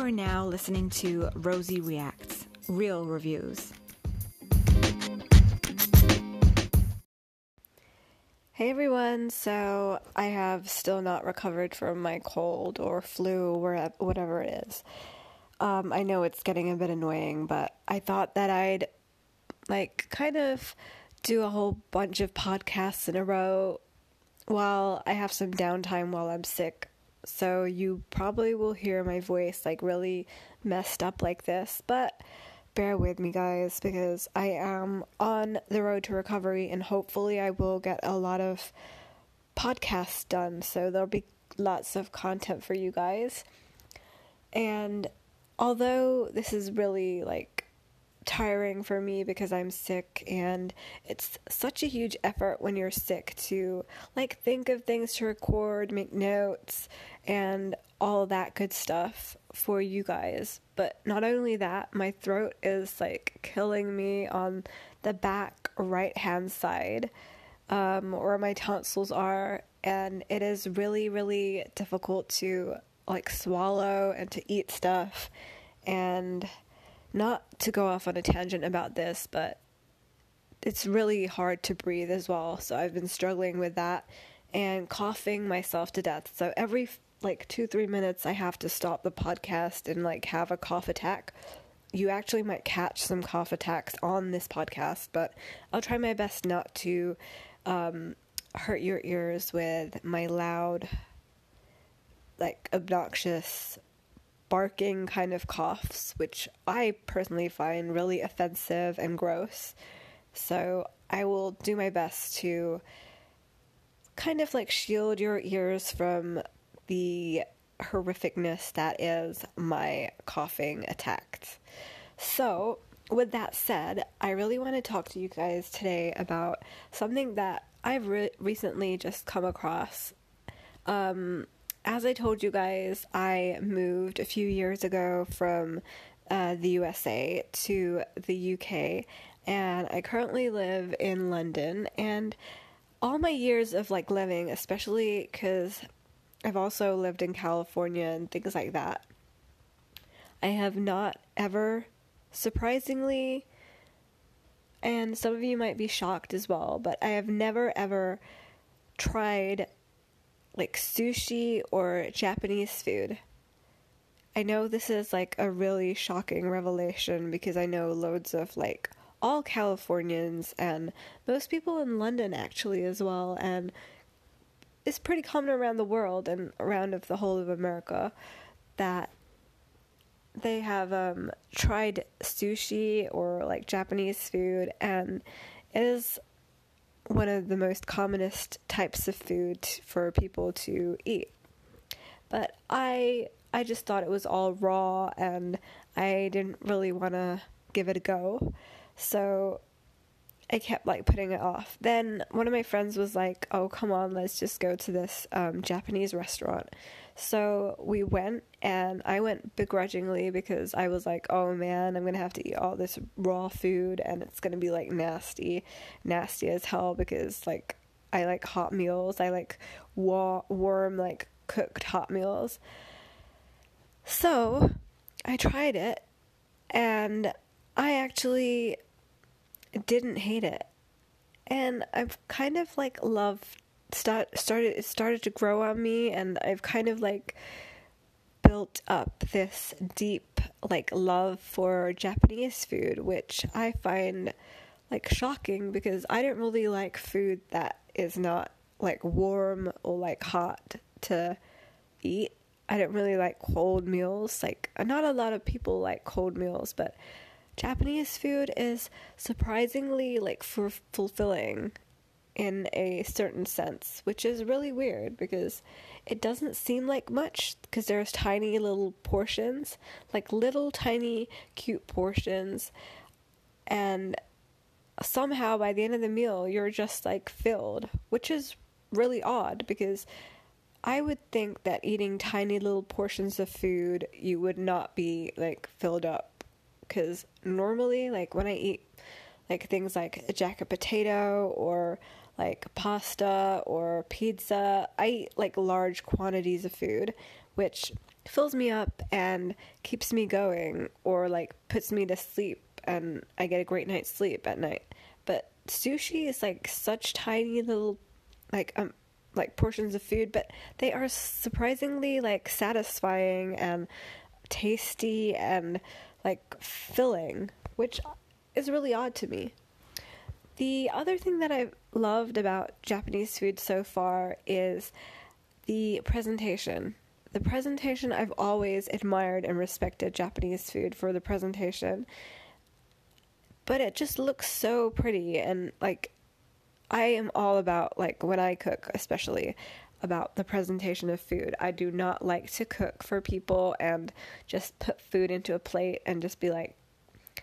are now listening to Rosie Reacts, real reviews. Hey everyone, so I have still not recovered from my cold or flu or whatever it is. Um, I know it's getting a bit annoying, but I thought that I'd like kind of do a whole bunch of podcasts in a row while I have some downtime while I'm sick. So you probably will hear my voice like really messed up like this, but bear with me, guys, because I am on the road to recovery and hopefully I will get a lot of podcasts done. So there'll be lots of content for you guys. And although this is really like tiring for me because I'm sick and it's such a huge effort when you're sick to like think of things to record, make notes and all that good stuff for you guys. But not only that, my throat is like killing me on the back right hand side um, where my tonsils are and it is really really difficult to like swallow and to eat stuff and not to go off on a tangent about this, but it's really hard to breathe as well. So I've been struggling with that and coughing myself to death. So every like two, three minutes, I have to stop the podcast and like have a cough attack. You actually might catch some cough attacks on this podcast, but I'll try my best not to um, hurt your ears with my loud, like obnoxious barking kind of coughs, which I personally find really offensive and gross. So I will do my best to kind of like shield your ears from the horrificness that is my coughing attacks. So, with that said, I really want to talk to you guys today about something that I've re- recently just come across. Um, as I told you guys, I moved a few years ago from uh, the USA to the UK, and I currently live in London. And all my years of like living, especially because I've also lived in California and things like that, I have not ever, surprisingly, and some of you might be shocked as well, but I have never ever tried like sushi or Japanese food. I know this is like a really shocking revelation because I know loads of like all Californians and most people in London actually as well and it's pretty common around the world and around of the whole of America that they have um, tried sushi or like Japanese food and it is one of the most commonest types of food for people to eat. But I I just thought it was all raw and I didn't really want to give it a go. So I kept like putting it off. Then one of my friends was like, "Oh, come on, let's just go to this um, Japanese restaurant." So we went, and I went begrudgingly because I was like, "Oh man, I'm gonna have to eat all this raw food, and it's gonna be like nasty, nasty as hell." Because like I like hot meals, I like wa- warm like cooked hot meals. So I tried it, and I actually didn't hate it. And I've kind of like loved start started it started to grow on me and I've kind of like built up this deep like love for Japanese food, which I find like shocking because I don't really like food that is not like warm or like hot to eat. I don't really like cold meals. Like not a lot of people like cold meals, but Japanese food is surprisingly like for fulfilling in a certain sense, which is really weird because it doesn't seem like much because there's tiny little portions, like little tiny cute portions, and somehow by the end of the meal you're just like filled, which is really odd because I would think that eating tiny little portions of food you would not be like filled up because normally, like when I eat like things like a jacket potato or like pasta or pizza, I eat like large quantities of food, which fills me up and keeps me going or like puts me to sleep and I get a great night's sleep at night. But sushi is like such tiny little like um like portions of food, but they are surprisingly like satisfying and tasty and like filling, which is really odd to me. The other thing that I've loved about Japanese food so far is the presentation. The presentation, I've always admired and respected Japanese food for the presentation. But it just looks so pretty and like I am all about like when I cook, especially about the presentation of food. I do not like to cook for people and just put food into a plate and just be like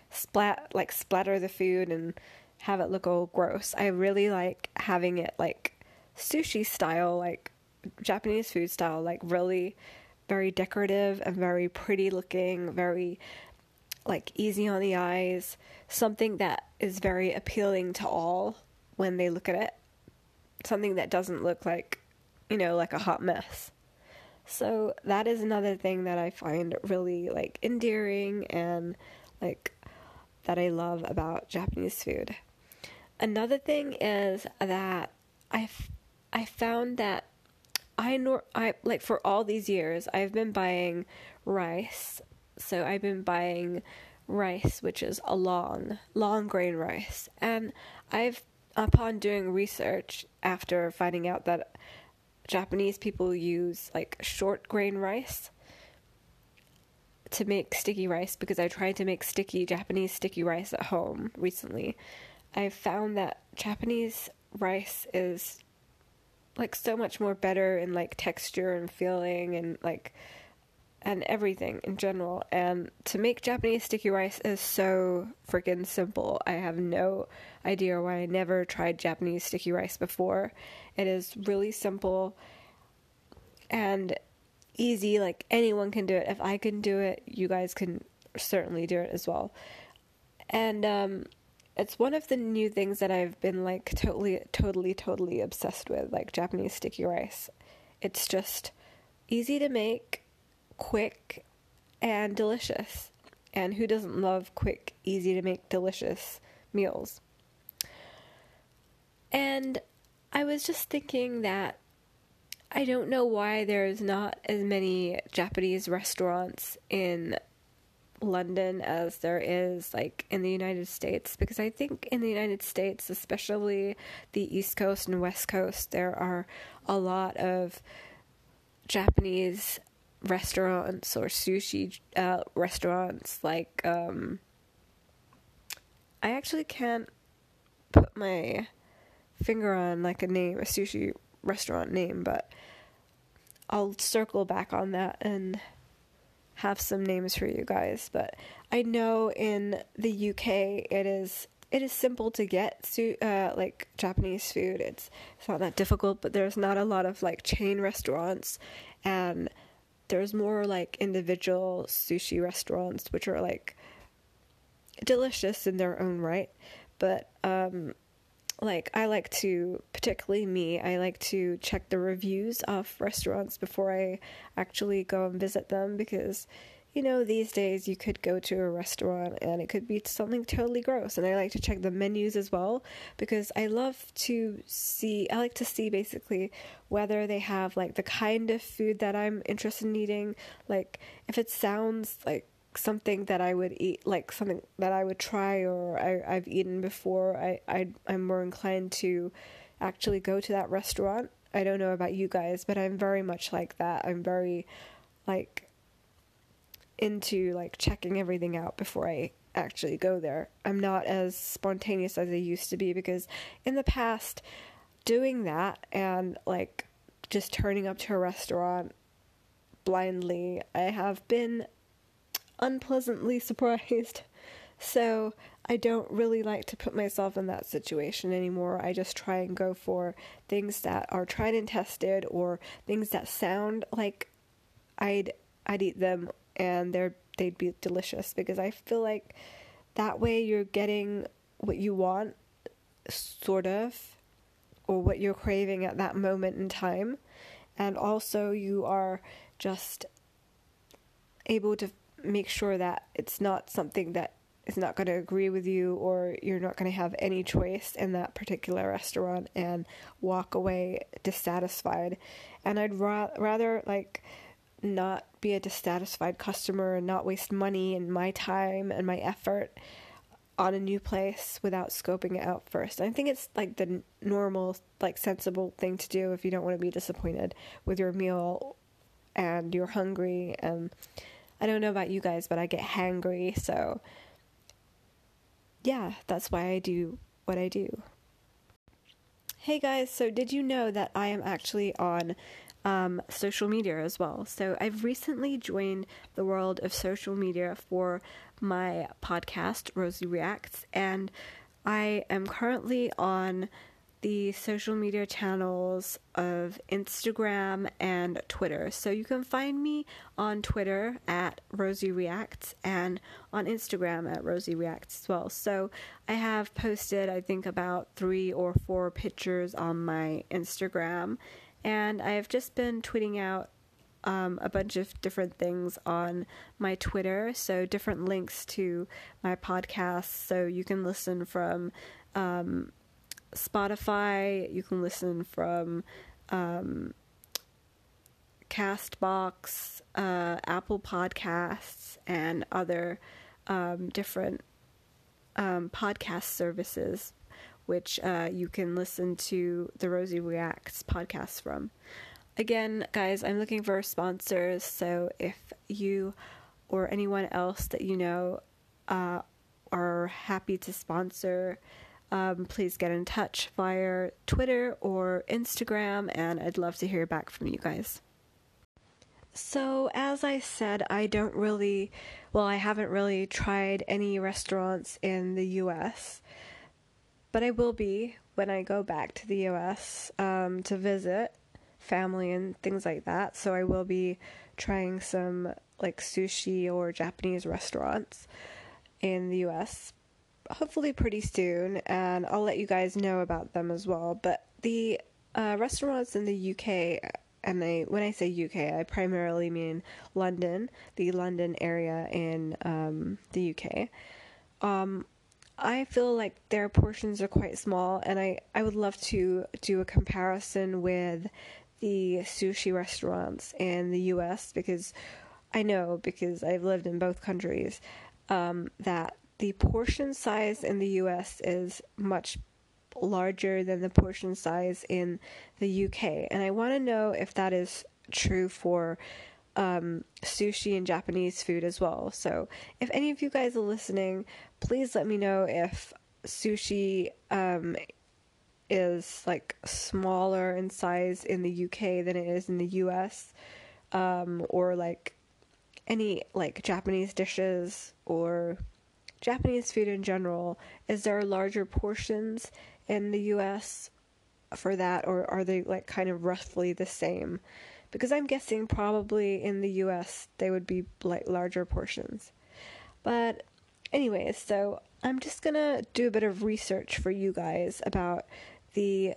splat like splatter the food and have it look all gross. I really like having it like sushi style, like Japanese food style, like really very decorative and very pretty looking, very like easy on the eyes, something that is very appealing to all when they look at it. Something that doesn't look like, you know, like a hot mess. So that is another thing that I find really like endearing and like that I love about Japanese food. Another thing is that I I found that I nor I like for all these years I've been buying rice. So I've been buying rice which is a long long grain rice and I've upon doing research after finding out that Japanese people use like short grain rice to make sticky rice because I tried to make sticky Japanese sticky rice at home recently. I found that Japanese rice is like so much more better in like texture and feeling and like and everything in general. And to make Japanese sticky rice is so freaking simple. I have no idea why I never tried Japanese sticky rice before. It is really simple and easy. Like anyone can do it. If I can do it, you guys can certainly do it as well. And um, it's one of the new things that I've been like totally, totally, totally obsessed with, like Japanese sticky rice. It's just easy to make quick and delicious. And who doesn't love quick, easy to make, delicious meals? And I was just thinking that I don't know why there's not as many Japanese restaurants in London as there is like in the United States because I think in the United States, especially the East Coast and West Coast, there are a lot of Japanese restaurants or sushi uh, restaurants like um, I actually can't put my finger on like a name a sushi restaurant name but I'll circle back on that and have some names for you guys. But I know in the UK it is it is simple to get su- uh, like Japanese food. It's it's not that difficult but there's not a lot of like chain restaurants. And there's more like individual sushi restaurants which are like delicious in their own right. But um like I like to particularly me I like to check the reviews of restaurants before I actually go and visit them because you know, these days you could go to a restaurant and it could be something totally gross. And I like to check the menus as well because I love to see, I like to see basically whether they have like the kind of food that I'm interested in eating. Like, if it sounds like something that I would eat, like something that I would try or I, I've eaten before, I, I, I'm more inclined to actually go to that restaurant. I don't know about you guys, but I'm very much like that. I'm very like into like checking everything out before I actually go there. I'm not as spontaneous as I used to be because in the past doing that and like just turning up to a restaurant blindly, I have been unpleasantly surprised. So, I don't really like to put myself in that situation anymore. I just try and go for things that are tried and tested or things that sound like I'd I'd eat them and they're they'd be delicious because I feel like that way you're getting what you want sort of or what you're craving at that moment in time and also you are just able to make sure that it's not something that is not going to agree with you or you're not going to have any choice in that particular restaurant and walk away dissatisfied. And I'd ra- rather like not be a dissatisfied customer and not waste money and my time and my effort on a new place without scoping it out first. I think it's like the normal, like sensible thing to do if you don't want to be disappointed with your meal and you're hungry. And I don't know about you guys, but I get hangry, so yeah, that's why I do what I do. Hey guys, so did you know that I am actually on um, social media as well? So I've recently joined the world of social media for my podcast, Rosie Reacts, and I am currently on the social media channels of Instagram and Twitter. So you can find me on Twitter at Rosie Reacts and on Instagram at Rosie Reacts as well. So I have posted, I think, about three or four pictures on my Instagram, and I've just been tweeting out um, a bunch of different things on my Twitter. So, different links to my podcast. So, you can listen from um, Spotify. You can listen from um, Castbox, uh, Apple Podcasts, and other um, different um, podcast services, which uh, you can listen to the Rosie Reacts podcast from. Again, guys, I'm looking for sponsors, so if you or anyone else that you know uh, are happy to sponsor um, please get in touch via Twitter or Instagram, and I'd love to hear back from you guys. So, as I said, I don't really, well, I haven't really tried any restaurants in the US, but I will be when I go back to the US um, to visit family and things like that. So, I will be trying some like sushi or Japanese restaurants in the US hopefully pretty soon, and I'll let you guys know about them as well. But the uh, restaurants in the UK, and I, when I say UK, I primarily mean London, the London area in um, the UK. Um, I feel like their portions are quite small, and I, I would love to do a comparison with the sushi restaurants in the US because I know because I've lived in both countries um, that the portion size in the US is much larger than the portion size in the UK. And I want to know if that is true for um, sushi and Japanese food as well. So if any of you guys are listening, please let me know if sushi um, is like smaller in size in the UK than it is in the US, um, or like any like Japanese dishes or Japanese food in general, is there larger portions in the US for that, or are they like kind of roughly the same? Because I'm guessing probably in the US they would be like larger portions. But, anyways, so I'm just gonna do a bit of research for you guys about the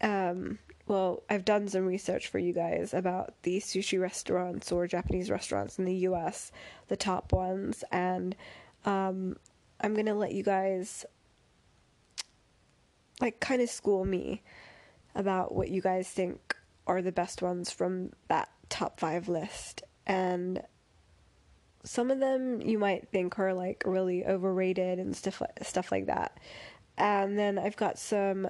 um, well, I've done some research for you guys about the sushi restaurants or Japanese restaurants in the US, the top ones, and um, I'm gonna let you guys like kind of school me about what you guys think are the best ones from that top five list. And some of them you might think are like really overrated and stuff like, stuff like that. And then I've got some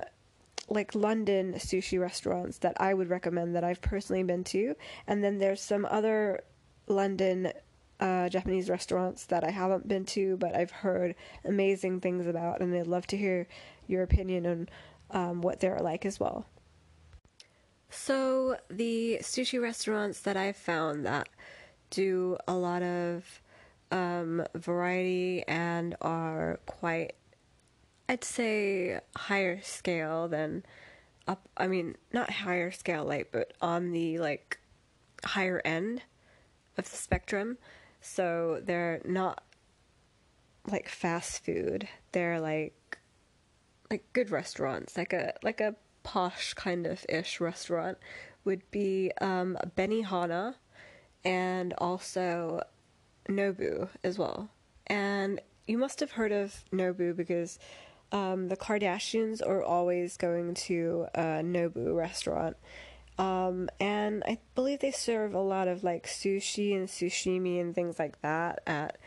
like London sushi restaurants that I would recommend that I've personally been to. And then there's some other London uh, Japanese restaurants that I haven't been to, but I've heard amazing things about, and I'd love to hear your opinion on um, what they're like as well. So, the sushi restaurants that I've found that do a lot of um, variety and are quite, I'd say, higher scale than up. I mean, not higher scale, like, but on the like higher end of the spectrum. So they're not like fast food. They're like like good restaurants, like a like a posh kind of ish restaurant would be um, Benihana and also Nobu as well. And you must have heard of Nobu because um, the Kardashians are always going to a Nobu restaurant. Um, and I believe they serve a lot of like sushi and sushimi and things like that at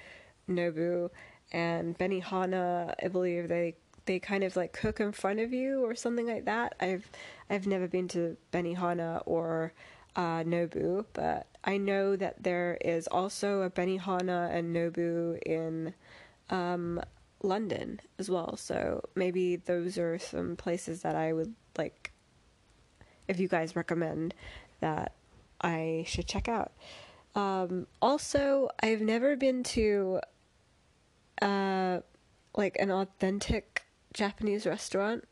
Nobu and Benihana. I believe they they kind of like cook in front of you or something like that. I've I've never been to Benihana or uh, Nobu, but I know that there is also a Benihana and Nobu in um, London as well. So maybe those are some places that I would like, if you guys recommend, that I should check out. Um, also, I've never been to uh, like an authentic Japanese restaurant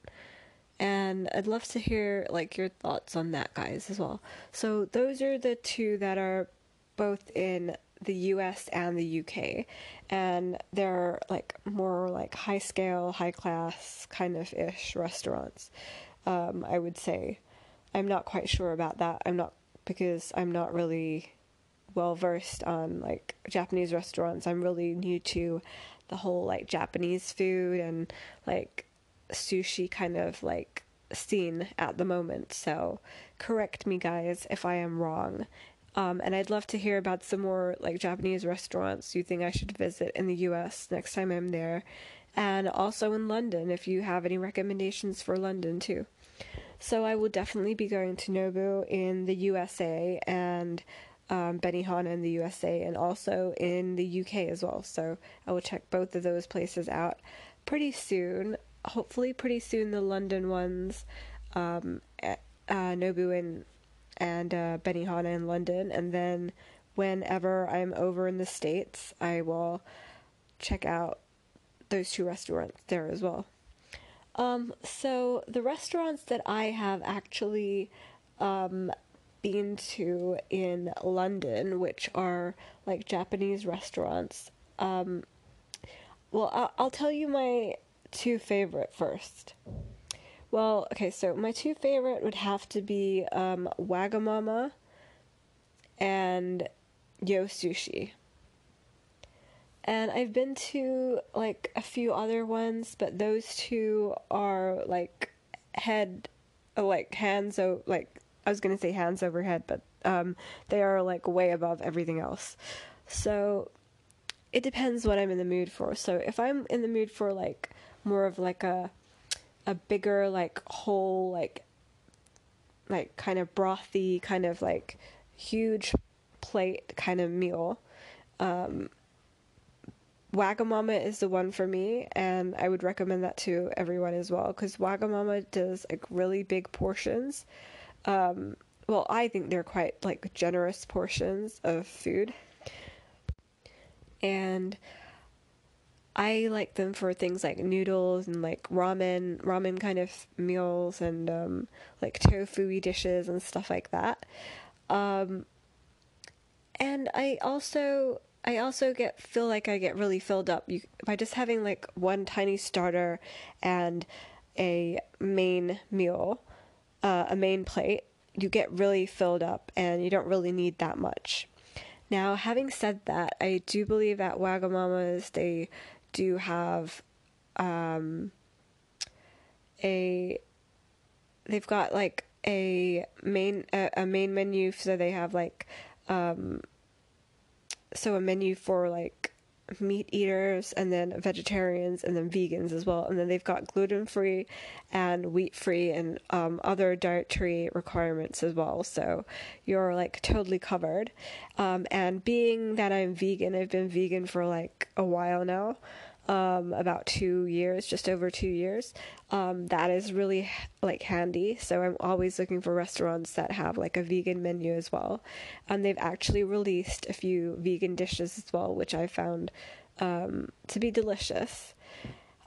and I'd love to hear like your thoughts on that guys as well. So those are the two that are both in the US and the UK and they're like more like high scale, high class kind of ish restaurants. Um, I would say I'm not quite sure about that. I'm not because I'm not really well versed on like Japanese restaurants. I'm really new to the whole like Japanese food and like sushi kind of like scene at the moment. So correct me, guys, if I am wrong. Um, and I'd love to hear about some more like Japanese restaurants you think I should visit in the US next time I'm there. And also in London, if you have any recommendations for London too. So I will definitely be going to Nobu in the USA and um, Benihana in the USA and also in the UK as well. So I will check both of those places out pretty soon hopefully pretty soon the London ones, um, uh, Nobu and and uh, Benihana in London, and then whenever I'm over in the states, I will check out those two restaurants there as well. Um, so the restaurants that I have actually um, been to in London, which are like Japanese restaurants. Um, well, I'll, I'll tell you my two favorite first. Well, okay, so my two favorite would have to be um, Wagamama and Yo Sushi. And I've been to like a few other ones, but those two are like head, like hands, o- like I was gonna say hands over head, but um, they are like way above everything else. So it depends what I'm in the mood for. So if I'm in the mood for like more of like a a bigger like whole like like kind of brothy kind of like huge plate kind of meal um Wagamama is the one for me, and I would recommend that to everyone as well because Wagamama does like really big portions. Um, well, I think they're quite like generous portions of food, and I like them for things like noodles and like ramen, ramen kind of meals and um, like tofu dishes and stuff like that. Um, and I also I also get feel like I get really filled up you, by just having like one tiny starter and a main meal, uh, a main plate. You get really filled up and you don't really need that much. Now, having said that, I do believe at Wagamama's they do have um, a they've got like a main a, a main menu so they have like um, so a menu for like meat eaters and then vegetarians and then vegans as well. And then they've got gluten free and wheat free and um, other dietary requirements as well. So you're like totally covered. Um, and being that i'm vegan i've been vegan for like a while now um, about two years, just over two years. Um, that is really like handy. So I'm always looking for restaurants that have like a vegan menu as well. And they've actually released a few vegan dishes as well, which I found um, to be delicious.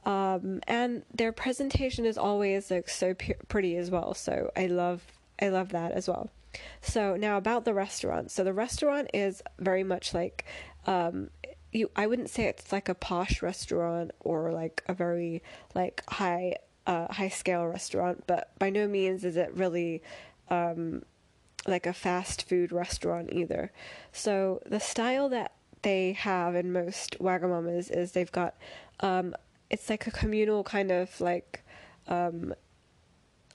Um, and their presentation is always like so p- pretty as well. So I love I love that as well. So now about the restaurant. So the restaurant is very much like um, you I wouldn't say it's like a posh restaurant or like a very like high uh, high scale restaurant, but by no means is it really um, like a fast food restaurant either. So the style that they have in most Wagamamas is they've got um, it's like a communal kind of like um,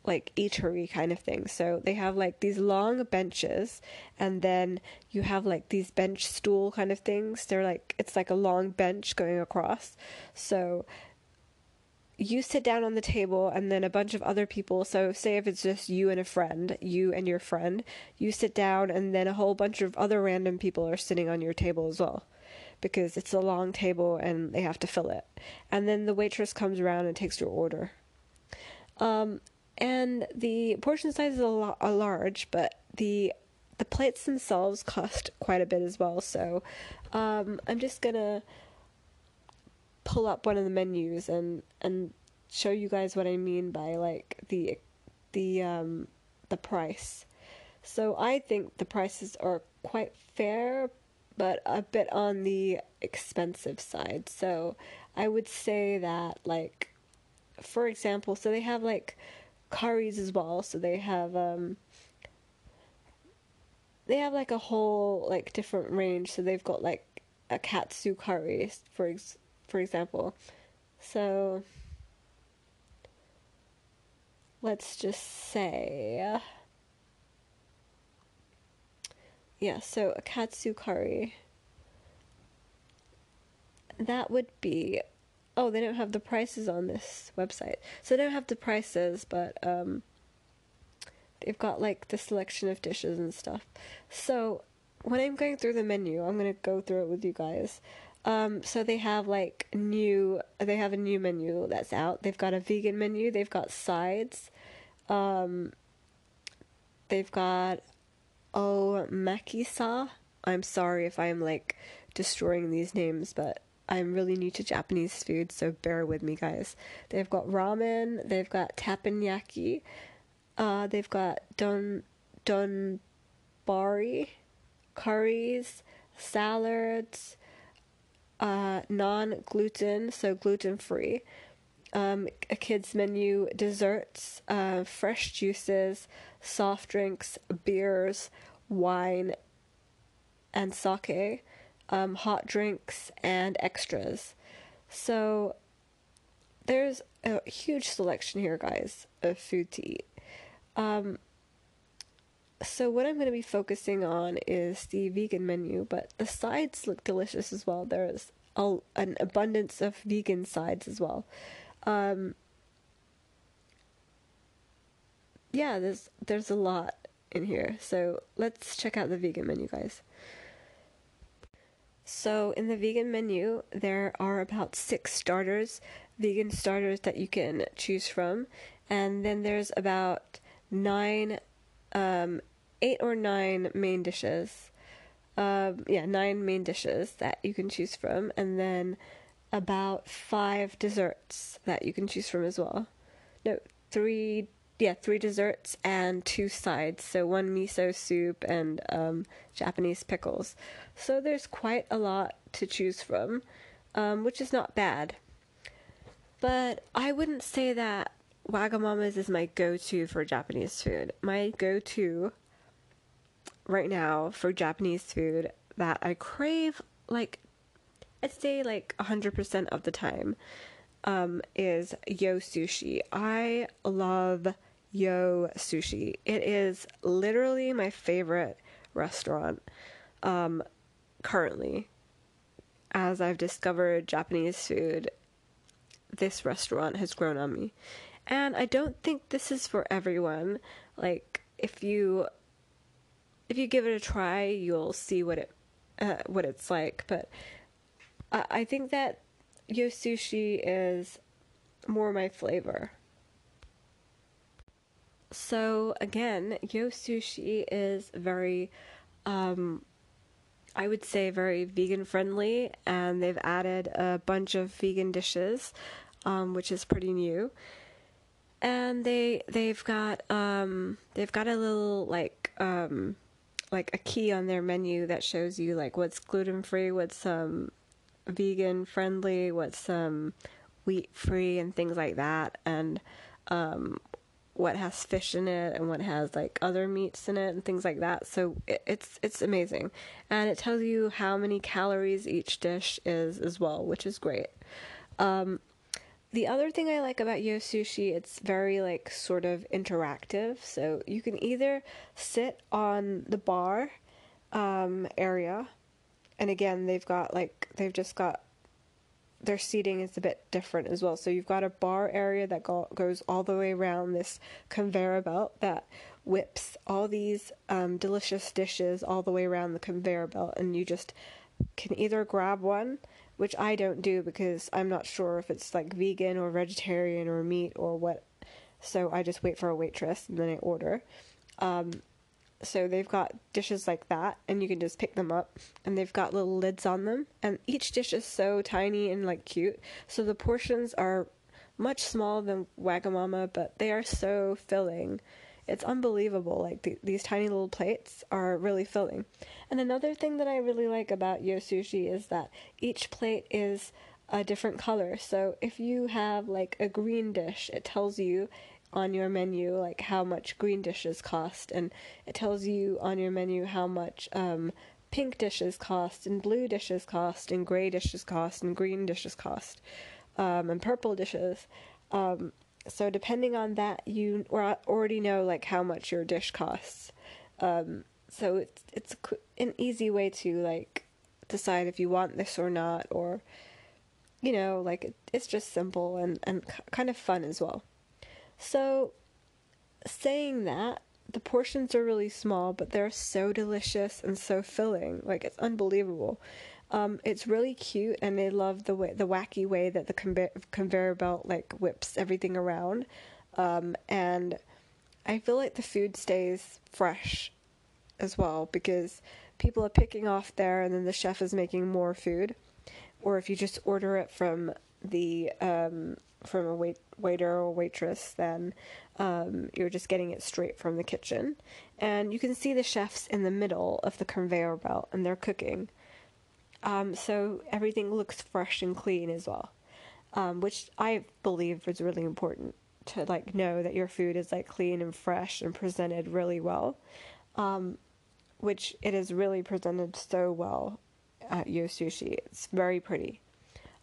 like eatery kind of thing. So they have like these long benches and then you have like these bench stool kind of things. They're like it's like a long bench going across. So you sit down on the table and then a bunch of other people so say if it's just you and a friend you and your friend you sit down and then a whole bunch of other random people are sitting on your table as well because it's a long table and they have to fill it and then the waitress comes around and takes your order um, and the portion size is a, lo- a large but the the plates themselves cost quite a bit as well so um, i'm just gonna pull up one of the menus and and show you guys what I mean by like the the um the price. So I think the prices are quite fair but a bit on the expensive side. So I would say that like for example, so they have like curries as well. So they have um they have like a whole like different range. So they've got like a katsu curry for ex- for example. So let's just say yeah, so a katsu curry that would be oh they don't have the prices on this website so they don't have the prices but um they've got like the selection of dishes and stuff so when i'm going through the menu i'm to go through it with you guys um, so they have like new, they have a new menu that's out. They've got a vegan menu. They've got sides. Um, they've got oh makisa. I'm sorry if I'm like destroying these names, but I'm really new to Japanese food, so bear with me, guys. They've got ramen. They've got teppanyaki. Uh, they've got don donbari, curries, salads uh, non gluten, so gluten free. Um, a kids menu, desserts, uh, fresh juices, soft drinks, beers, wine, and sake, um, hot drinks, and extras. So there's a huge selection here, guys, of food to eat. Um, so what I'm going to be focusing on is the vegan menu, but the sides look delicious as well. There's a, an abundance of vegan sides as well. Um, yeah, there's there's a lot in here. So let's check out the vegan menu, guys. So in the vegan menu, there are about six starters, vegan starters that you can choose from, and then there's about nine um, eight or nine main dishes. Um, yeah, nine main dishes that you can choose from, and then about five desserts that you can choose from as well. No, three. Yeah, three desserts and two sides. So one miso soup and um, Japanese pickles. So there's quite a lot to choose from, um, which is not bad. But I wouldn't say that Wagamama's is my go to for Japanese food. My go to right now for Japanese food that I crave like I'd say like 100% of the time um, is Yo Sushi. I love Yo Sushi. It is literally my favorite restaurant um, currently. As I've discovered Japanese food, this restaurant has grown on me. And I don't think this is for everyone. Like, if you if you give it a try, you'll see what it uh, what it's like. But I, I think that Yo Sushi is more my flavor. So again, Yo Sushi is very, um, I would say, very vegan friendly, and they've added a bunch of vegan dishes, um, which is pretty new. And they they've got um, they've got a little like um, like a key on their menu that shows you like what's gluten free, what's um vegan friendly, what's um wheat free and things like that and um what has fish in it and what has like other meats in it and things like that. So it, it's it's amazing, and it tells you how many calories each dish is as well, which is great. Um, the other thing I like about Yo Sushi, it's very like sort of interactive. So you can either sit on the bar um, area, and again they've got like they've just got their seating is a bit different as well. So you've got a bar area that go- goes all the way around this conveyor belt that whips all these um, delicious dishes all the way around the conveyor belt, and you just can either grab one, which I don't do because I'm not sure if it's like vegan or vegetarian or meat or what. So I just wait for a waitress and then I order. Um, so they've got dishes like that and you can just pick them up and they've got little lids on them and each dish is so tiny and like cute. So the portions are much smaller than wagamama but they are so filling. It's unbelievable like the, these tiny little plates are really filling. And another thing that i really like about yo sushi is that each plate is a different color. So if you have like a green dish it tells you on your menu like how much green dishes cost and it tells you on your menu how much um, pink dishes cost and blue dishes cost and gray dishes cost and green dishes cost um, and purple dishes. Um, so depending on that you already know like how much your dish costs. Um, so it's it's an easy way to like decide if you want this or not or you know like it's just simple and and kind of fun as well so, saying that, the portions are really small, but they're so delicious and so filling. Like it's unbelievable. Um, it's really cute, and they love the way the wacky way that the conveyor, conveyor belt like whips everything around. Um, and I feel like the food stays fresh as well because people are picking off there, and then the chef is making more food. Or if you just order it from the um, from a wait, waiter or waitress, then um, you're just getting it straight from the kitchen. And you can see the chefs in the middle of the conveyor belt and they're cooking. Um, so everything looks fresh and clean as well, um, which I believe is really important to like know that your food is like clean and fresh and presented really well, um, which it is really presented so well at Yo Sushi. It's very pretty.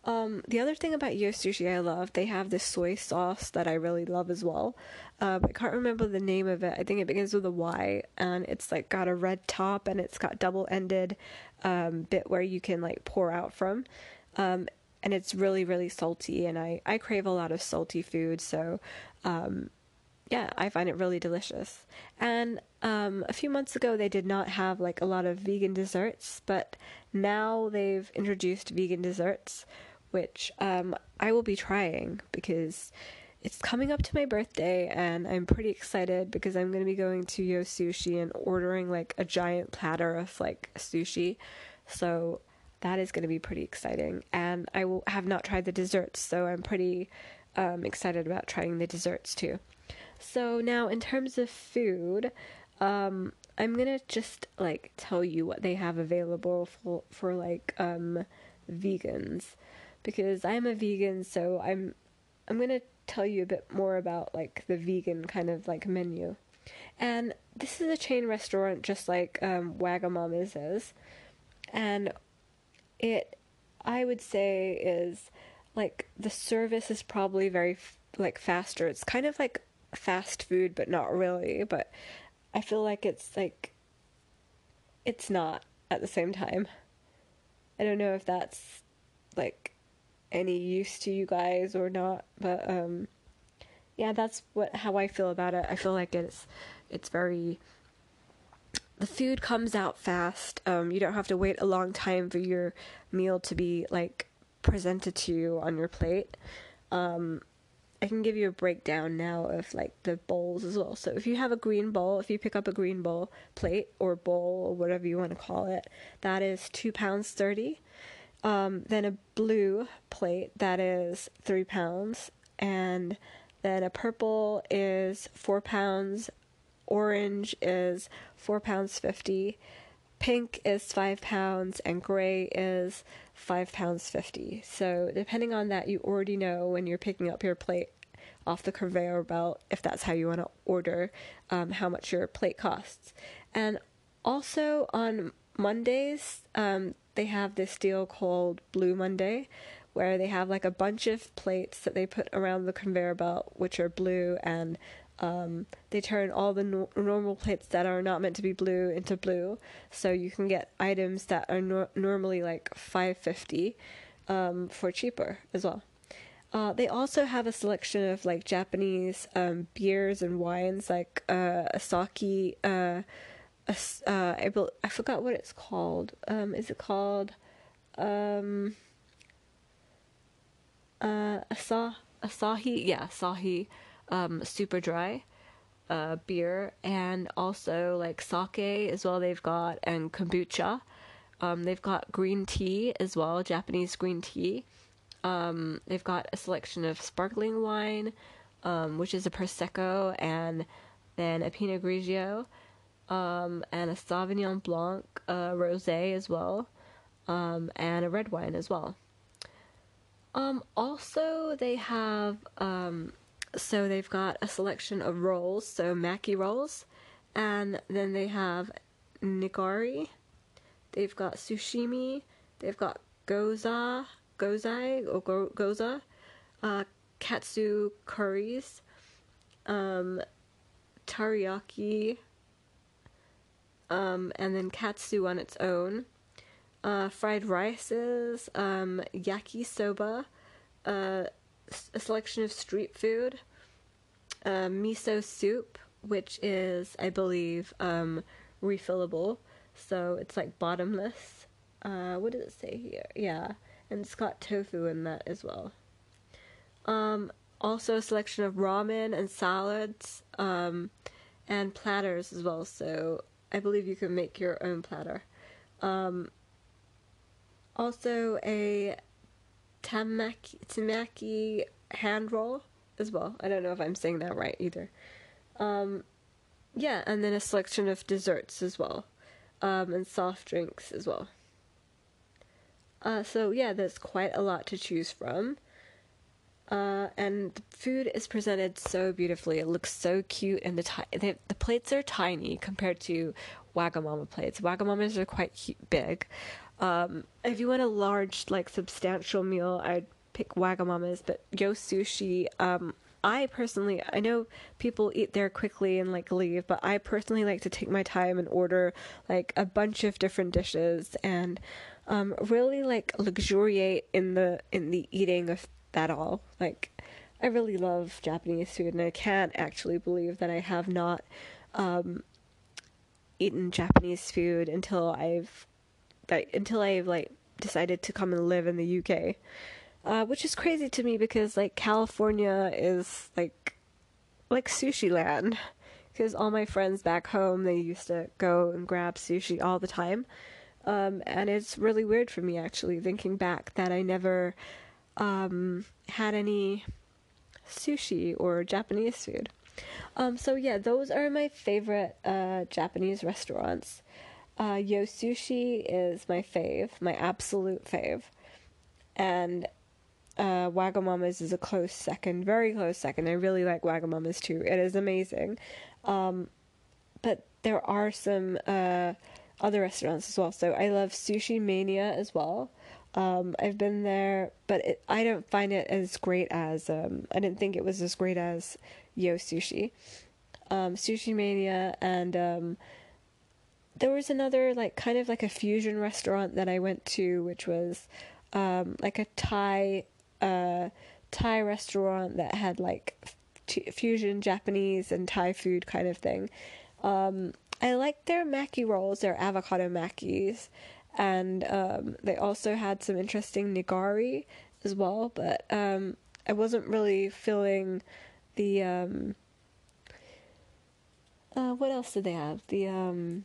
Um, the other thing about Yo Sushi I love, they have this soy sauce that I really love as well. Um, I can't remember the name of it. I think it begins with a Y, and it's like got a red top and it's got double ended um, bit where you can like pour out from. Um, and it's really really salty, and I I crave a lot of salty food, so um, yeah, I find it really delicious. And um, a few months ago, they did not have like a lot of vegan desserts, but now they've introduced vegan desserts, which um, I will be trying because it's coming up to my birthday and I'm pretty excited because I'm going to be going to Yo Sushi and ordering like a giant platter of like sushi. So that is going to be pretty exciting. And I will have not tried the desserts, so I'm pretty um, excited about trying the desserts too. So now in terms of food, um, I'm gonna just like tell you what they have available for for like um, vegans because I'm a vegan, so I'm I'm gonna tell you a bit more about like the vegan kind of like menu. And this is a chain restaurant just like um, Wagamama's is, and it I would say is like the service is probably very f- like faster. It's kind of like fast food, but not really. But I feel like it's like it's not at the same time. I don't know if that's like any use to you guys or not, but um yeah, that's what how I feel about it. I feel like it's it's very the food comes out fast. Um you don't have to wait a long time for your meal to be like presented to you on your plate. Um I can give you a breakdown now of like the bowls as well. So if you have a green bowl, if you pick up a green bowl plate or bowl or whatever you want to call it, that is two pounds thirty. Um, then a blue plate that is three pounds, and then a purple is four pounds, orange is four pounds fifty, pink is five pounds, and gray is five pounds fifty. So depending on that, you already know when you're picking up your plate off the conveyor belt if that's how you want to order um, how much your plate costs. And also on Mondays, um, they have this deal called Blue Monday, where they have like a bunch of plates that they put around the conveyor belt, which are blue, and um, they turn all the no- normal plates that are not meant to be blue into blue, so you can get items that are no- normally like five fifty um, for cheaper as well. Uh, they also have a selection of like Japanese um, beers and wines, like uh, Asahi. Uh, uh, I, be- I forgot what it's called. Um, is it called um, uh, Asa- Asahi? Yeah, Asahi um, Super Dry uh, beer, and also like sake as well. They've got and kombucha. Um, they've got green tea as well, Japanese green tea. Um, they've got a selection of sparkling wine, um, which is a prosecco, and then a Pinot Grigio, um, and a Sauvignon Blanc uh, rosé as well, um, and a red wine as well. Um, also, they have um, so they've got a selection of rolls, so maki rolls, and then they have nigiri. They've got sushimi. They've got goza, gozai or go, goza, uh, katsu curries, um, teriyaki, um, and then katsu on its own, uh, fried rices, um, yakisoba, uh, a selection of street food, uh, miso soup, which is, I believe, um, refillable, so it's like bottomless. Uh, what does it say here? Yeah, and it's got tofu in that as well. Um, also a selection of ramen and salads, um, and platters as well. So I believe you can make your own platter. Um, also a tamaki, tamaki hand roll as well. I don't know if I'm saying that right either. Um, yeah, and then a selection of desserts as well, um, and soft drinks as well. Uh, so yeah, there's quite a lot to choose from. Uh, and food is presented so beautifully. It looks so cute, and the ti- the plates are tiny compared to Wagamama plates. Wagamamas are quite big. Um, if you want a large, like substantial meal, I'd pick Wagamamas. But Yo Sushi, um, I personally, I know people eat there quickly and like leave, but I personally like to take my time and order like a bunch of different dishes and um, really like luxuriate in the in the eating of that all. Like, I really love Japanese food, and I can't actually believe that I have not um, eaten Japanese food until I've that until I've like decided to come and live in the UK. Uh, which is crazy to me because like California is like like sushi land because all my friends back home they used to go and grab sushi all the time um, and it's really weird for me actually thinking back that I never um, had any sushi or Japanese food. Um, so yeah, those are my favorite uh, Japanese restaurants. Uh, Yo Sushi is my fave, my absolute fave, and uh, Wagamama's is a close second, very close second. I really like Wagamama's too. It is amazing, um, but there are some uh, other restaurants as well. So I love Sushi Mania as well. Um, I've been there, but it, I don't find it as great as um, I didn't think it was as great as Yo Sushi, um, Sushi Mania, and um, there was another like kind of like a fusion restaurant that I went to, which was um, like a Thai uh, Thai restaurant that had like fusion Japanese and Thai food kind of thing. Um, I liked their maki rolls, their avocado makis and um, they also had some interesting nigiri as well. But um, I wasn't really feeling the um, uh, what else did they have? The um,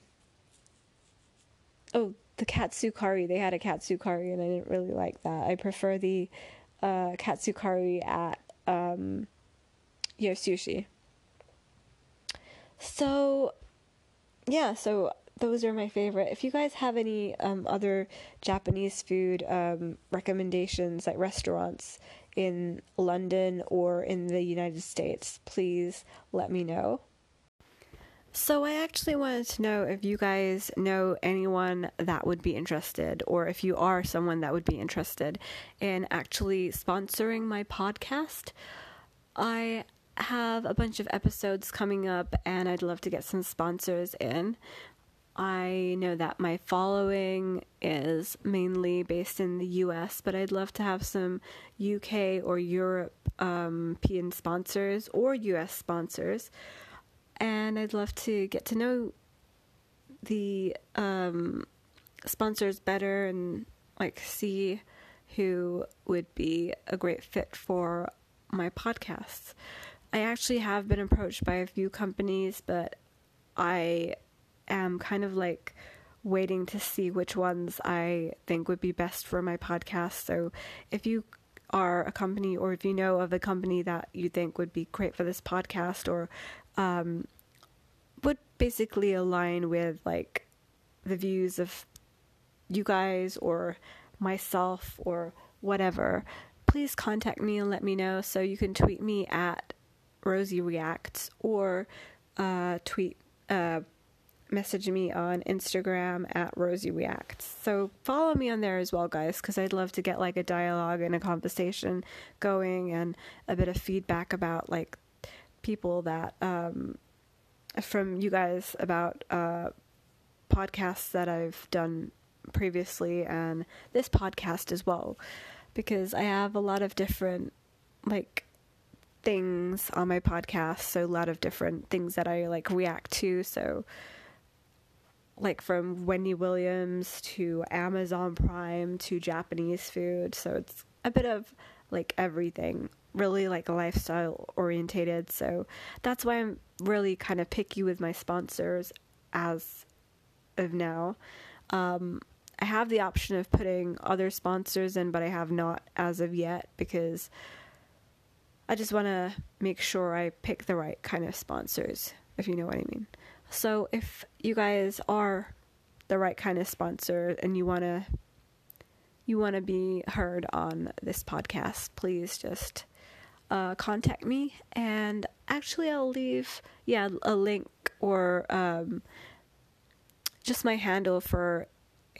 oh, the katsu curry. They had a katsu curry, and I didn't really like that. I prefer the uh, katsu curry at um, Yo Sushi. So, yeah, so those are my favorite. If you guys have any um, other Japanese food um, recommendations, like restaurants in London or in the United States, please let me know. So, I actually wanted to know if you guys know anyone that would be interested, or if you are someone that would be interested in actually sponsoring my podcast. I have a bunch of episodes coming up, and I'd love to get some sponsors in. I know that my following is mainly based in the US, but I'd love to have some UK or European sponsors or US sponsors and I'd love to get to know the um, sponsors better and like see who would be a great fit for my podcasts. I actually have been approached by a few companies, but I am kind of like waiting to see which ones I think would be best for my podcast. So if you are a company or if you know of a company that you think would be great for this podcast or um, would basically align with like the views of you guys or myself or whatever, please contact me and let me know. So you can tweet me at Rosie Reacts or uh, tweet, uh, message me on Instagram at Rosie Reacts. So follow me on there as well, guys, because I'd love to get like a dialogue and a conversation going and a bit of feedback about like people that um, from you guys about uh, podcasts that I've done previously and this podcast as well because I have a lot of different like things on my podcast so a lot of different things that I like react to so like from Wendy Williams to Amazon Prime to Japanese food so it's a bit of like everything really like lifestyle orientated. So that's why I'm really kind of picky with my sponsors as of now. Um, I have the option of putting other sponsors in, but I have not as of yet because I just want to make sure I pick the right kind of sponsors, if you know what I mean. So if you guys are the right kind of sponsor and you want to you want to be heard on this podcast, please just uh, contact me. And actually, I'll leave, yeah, a link or um, just my handle for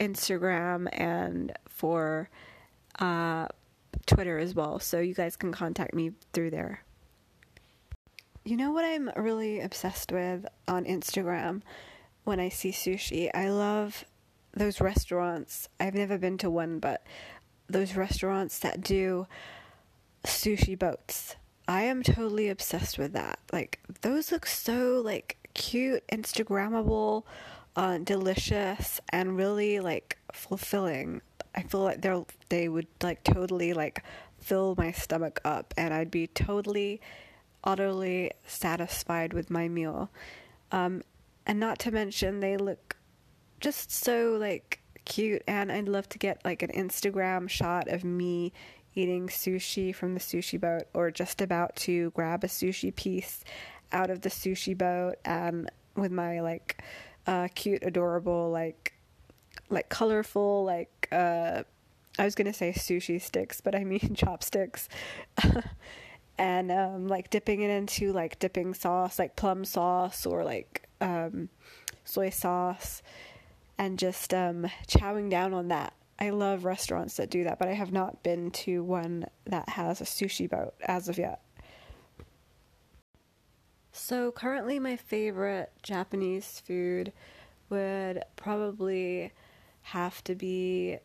Instagram and for uh, Twitter as well. So you guys can contact me through there. You know what I'm really obsessed with on Instagram when I see sushi? I love those restaurants. I've never been to one, but those restaurants that do sushi boats. I am totally obsessed with that. Like those look so like cute, instagrammable, uh, delicious, and really like fulfilling. I feel like they're they would like totally like fill my stomach up, and I'd be totally, utterly satisfied with my meal. Um, and not to mention they look just so like cute, and I'd love to get like an Instagram shot of me eating sushi from the sushi boat or just about to grab a sushi piece out of the sushi boat and with my like uh, cute adorable like like colorful like uh, I was gonna say sushi sticks but I mean chopsticks and um, like dipping it into like dipping sauce like plum sauce or like um, soy sauce and just um, chowing down on that I love restaurants that do that, but I have not been to one that has a sushi boat as of yet. So, currently, my favorite Japanese food would probably have to be.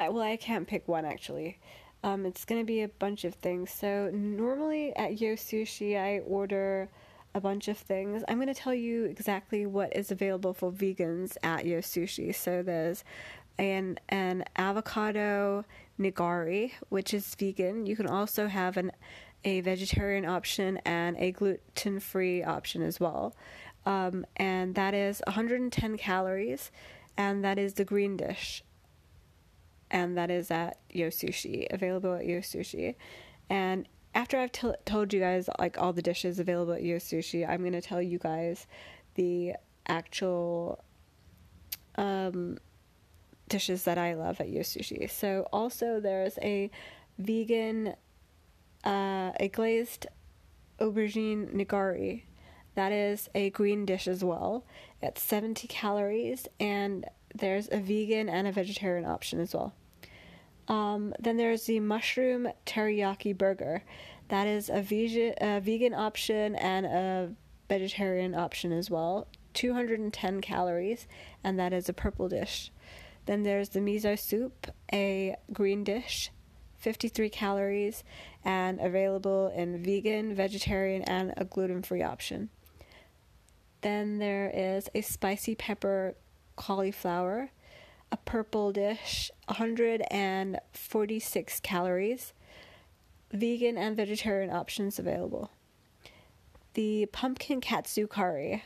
Well, I can't pick one actually. Um, it's going to be a bunch of things. So, normally at Yo Sushi, I order a bunch of things. I'm going to tell you exactly what is available for vegans at Yo Sushi. So, there's and an avocado nigiri, which is vegan. You can also have an a vegetarian option and a gluten free option as well. Um, and that is 110 calories, and that is the green dish. And that is at Yo Sushi, available at Yo Sushi. And after I've t- told you guys like all the dishes available at Yo Sushi, I'm gonna tell you guys the actual um, dishes that I love at Yo Sushi. So also there's a vegan, uh, a glazed aubergine nigiri. That is a green dish as well. It's 70 calories, and there's a vegan and a vegetarian option as well. Um, then there's the mushroom teriyaki burger. That is a vegan, a vegan option and a vegetarian option as well. 210 calories, and that is a purple dish. Then there's the miso soup, a green dish, 53 calories, and available in vegan, vegetarian, and a gluten free option. Then there is a spicy pepper cauliflower, a purple dish, 146 calories, vegan and vegetarian options available. The pumpkin katsu curry,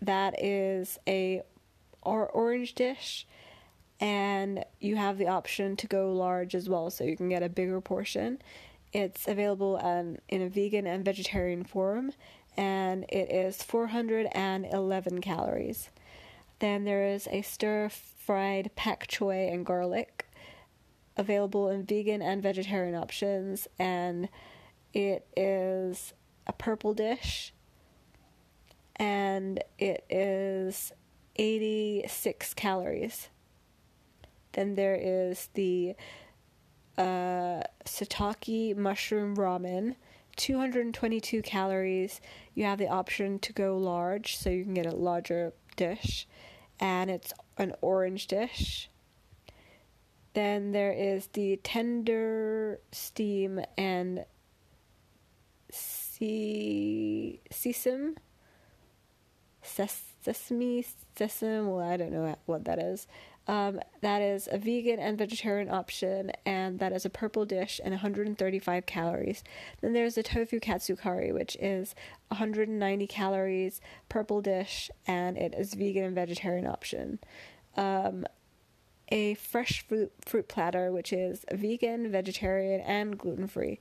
that is a or orange dish, and you have the option to go large as well, so you can get a bigger portion. It's available um, in a vegan and vegetarian form, and it is 411 calories. Then there is a stir fried pak choy and garlic, available in vegan and vegetarian options, and it is a purple dish, and it is 86 calories. Then there is the uh, mushroom ramen, 222 calories. You have the option to go large, so you can get a larger dish, and it's an orange dish. Then there is the tender steam and sea sesame, sesame, sesame. Well, I don't know what that is. Um, that is a vegan and vegetarian option, and that is a purple dish and 135 calories. Then there's a tofu katsu curry, which is 190 calories, purple dish, and it is vegan and vegetarian option. Um, a fresh fruit fruit platter, which is vegan, vegetarian, and gluten free,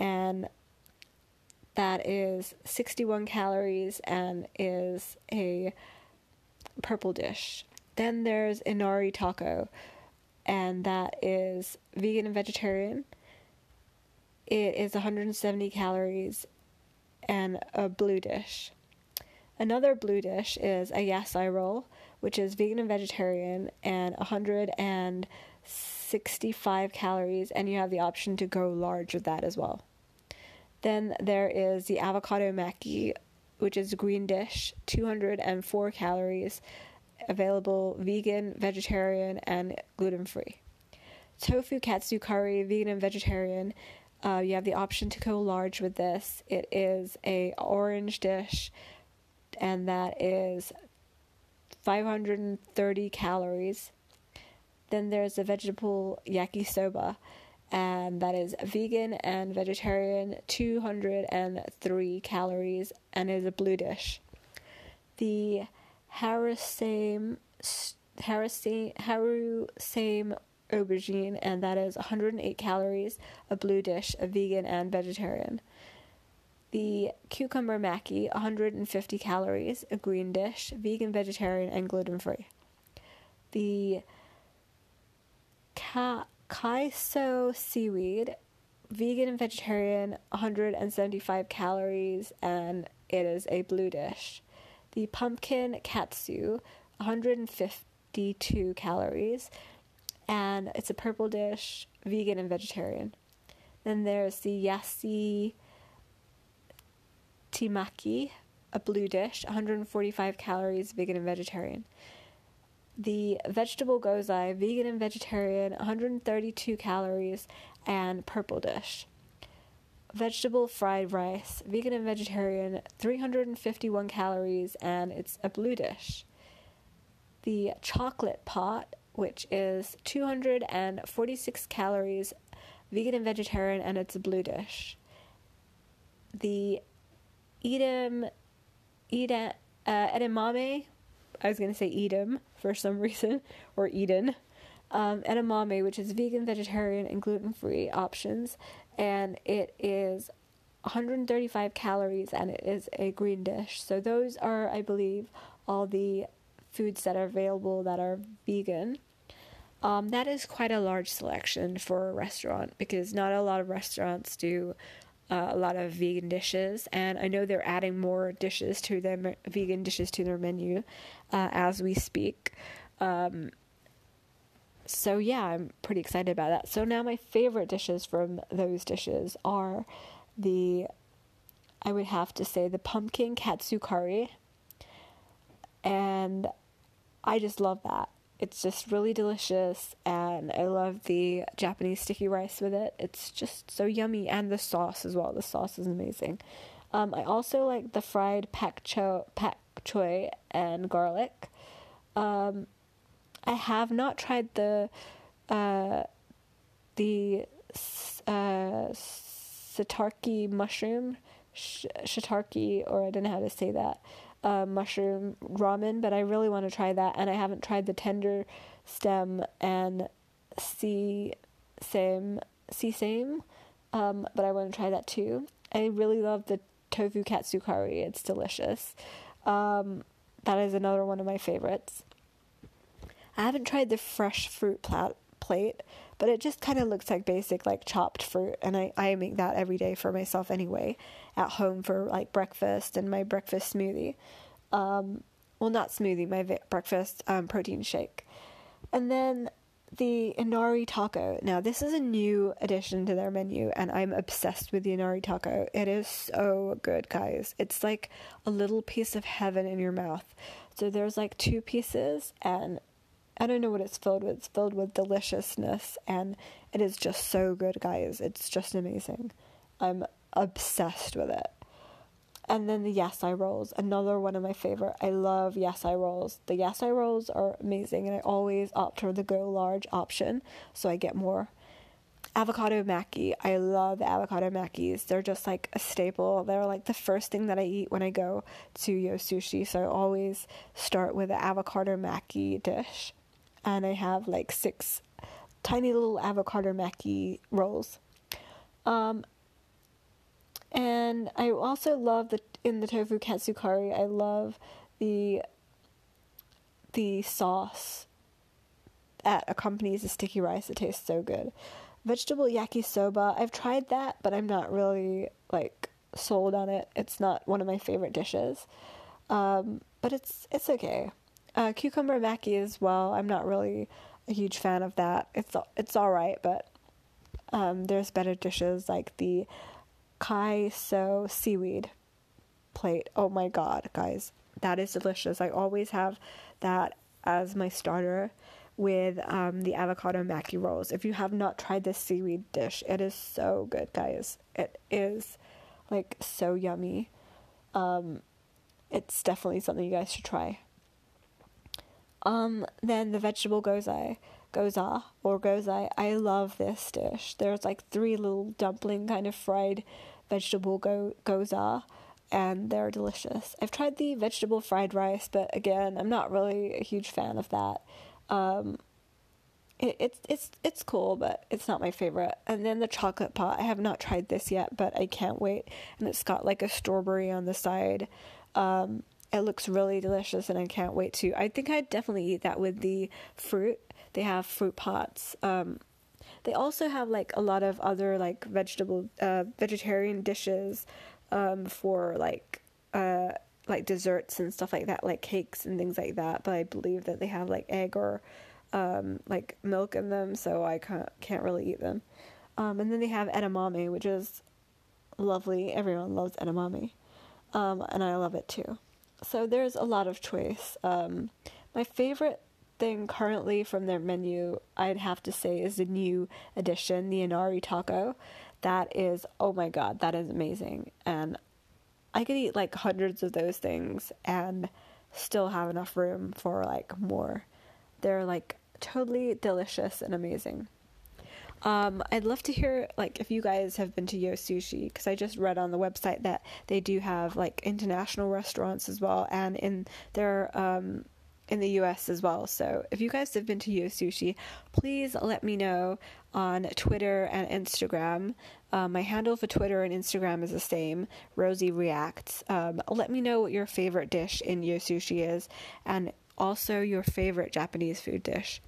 and that is 61 calories and is a purple dish. Then there's Inari Taco, and that is vegan and vegetarian. It is 170 calories and a blue dish. Another blue dish is a yasai roll, which is vegan and vegetarian and 165 calories, and you have the option to go large with that as well. Then there is the avocado maki, which is green dish, 204 calories, available vegan, vegetarian, and gluten free. Tofu katsu curry, vegan and vegetarian. Uh, you have the option to go large with this. It is a orange dish, and that is 530 calories. Then there's a vegetable yakisoba, and that is vegan and vegetarian, 203 calories, and is a blue dish. The Harusame Harusame Harusame aubergine, and that is 108 calories, a blue dish, a vegan and vegetarian. The cucumber maki, 150 calories, a green dish, vegan, vegetarian, and gluten free. The ka- kaiso seaweed, vegan and vegetarian, 175 calories, and it is a blue dish the pumpkin katsu, 152 calories, and it's a purple dish, vegan and vegetarian. Then there's the yasi timaki, a blue dish, 145 calories, vegan and vegetarian. The vegetable gozai, vegan and vegetarian, 132 calories, and purple dish vegetable fried rice, vegan and vegetarian, 351 calories, and it's a blue dish. The chocolate pot, which is 246 calories, vegan and vegetarian, and it's a blue dish. The Edam, Edam, uh, edamame, I was going to say Edam for some reason, or Eden. Um, edamame, which is vegan, vegetarian, and gluten free options, and it is 135 calories and it is a green dish. So those are, I believe, all the foods that are available that are vegan. Um, that is quite a large selection for a restaurant because not a lot of restaurants do uh, a lot of vegan dishes, and I know they're adding more dishes to their vegan dishes to their menu uh, as we speak. Um, so yeah, I'm pretty excited about that. So now my favorite dishes from those dishes are the I would have to say the pumpkin katsu curry. And I just love that. It's just really delicious and I love the Japanese sticky rice with it. It's just so yummy and the sauce as well. The sauce is amazing. Um, I also like the fried pak cho pak choy and garlic. Um, I have not tried the uh, the uh, shiitake mushroom, sh- shiitake, or I don't know how to say that, uh, mushroom ramen, but I really want to try that, and I haven't tried the tender stem and sea same sea same, um, but I want to try that too. I really love the tofu katsu curry; it's delicious. Um, that is another one of my favorites. I haven't tried the fresh fruit plat- plate, but it just kind of looks like basic like chopped fruit and I, I make that every day for myself anyway at home for like breakfast and my breakfast smoothie. Um, well not smoothie my vi- breakfast um, protein shake. And then the inari taco. Now this is a new addition to their menu and i'm obsessed with the inari taco. It is so good guys. It's like a little piece of heaven in your mouth. So there's like two pieces and I don't know what it's filled with. It's filled with deliciousness, and it is just so good, guys. It's just amazing. I'm obsessed with it. And then the yasai rolls, another one of my favorite. I love yasai rolls. The yasai rolls are amazing, and I always opt for the go large option, so I get more. Avocado maki, I love avocado makis. They're just like a staple. They're like the first thing that I eat when I go to Yo Sushi, so I always start with an avocado maki dish and I have like six tiny little avocado maki rolls. Um, and I also love the in the tofu katsu curry. I love the the sauce that accompanies the sticky rice. It tastes so good. Vegetable yakisoba. I've tried that, but I'm not really like sold on it. It's not one of my favorite dishes. Um, but it's it's okay. Uh, cucumber maki as well. I'm not really a huge fan of that. It's it's all right, but um, there's better dishes like the kaiso seaweed plate. Oh my god, guys, that is delicious. I always have that as my starter with um, the avocado maki rolls. If you have not tried this seaweed dish, it is so good, guys. It is like so yummy. Um, it's definitely something you guys should try. Um, then the vegetable gozai, goza or gozai. I love this dish. There's like three little dumpling kind of fried vegetable go goza, and they're delicious. I've tried the vegetable fried rice, but again, I'm not really a huge fan of that. Um, it, it's it's it's cool, but it's not my favorite. And then the chocolate pot. I have not tried this yet, but I can't wait. And it's got like a strawberry on the side. Um, it looks really delicious, and I can't wait to. I think I'd definitely eat that with the fruit. They have fruit pots. Um, they also have like a lot of other like vegetable, uh, vegetarian dishes um, for like uh, like desserts and stuff like that, like cakes and things like that. But I believe that they have like egg or um, like milk in them, so I can't can't really eat them. Um, and then they have edamame, which is lovely. Everyone loves edamame, um, and I love it too so there's a lot of choice. Um, my favorite thing currently from their menu, I'd have to say, is the new addition, the Inari taco. That is, oh my god, that is amazing. And I could eat like hundreds of those things and still have enough room for like more. They're like totally delicious and amazing. Um, I'd love to hear like if you guys have been to Yo Sushi because I just read on the website that they do have like international restaurants as well, and in their um, in the US as well. So if you guys have been to Yo Sushi, please let me know on Twitter and Instagram. Um, my handle for Twitter and Instagram is the same, Rosie Reacts. Um, let me know what your favorite dish in Yo Sushi is, and also your favorite Japanese food dish.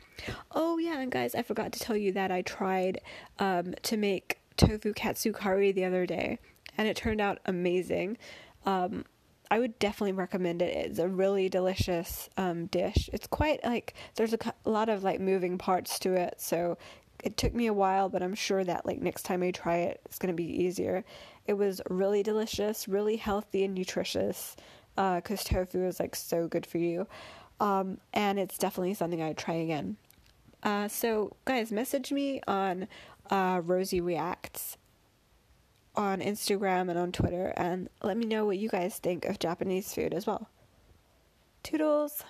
Oh, yeah, and guys, I forgot to tell you that I tried um, to make tofu katsu curry the other day, and it turned out amazing. Um, I would definitely recommend it. It's a really delicious um, dish. It's quite like there's a, a lot of like moving parts to it, so it took me a while, but I'm sure that like next time I try it, it's gonna be easier. It was really delicious, really healthy and nutritious, because uh, tofu is like so good for you, um, and it's definitely something I'd try again. Uh, so guys, message me on uh, Rosie Reacts on Instagram and on Twitter, and let me know what you guys think of Japanese food as well. Toodles!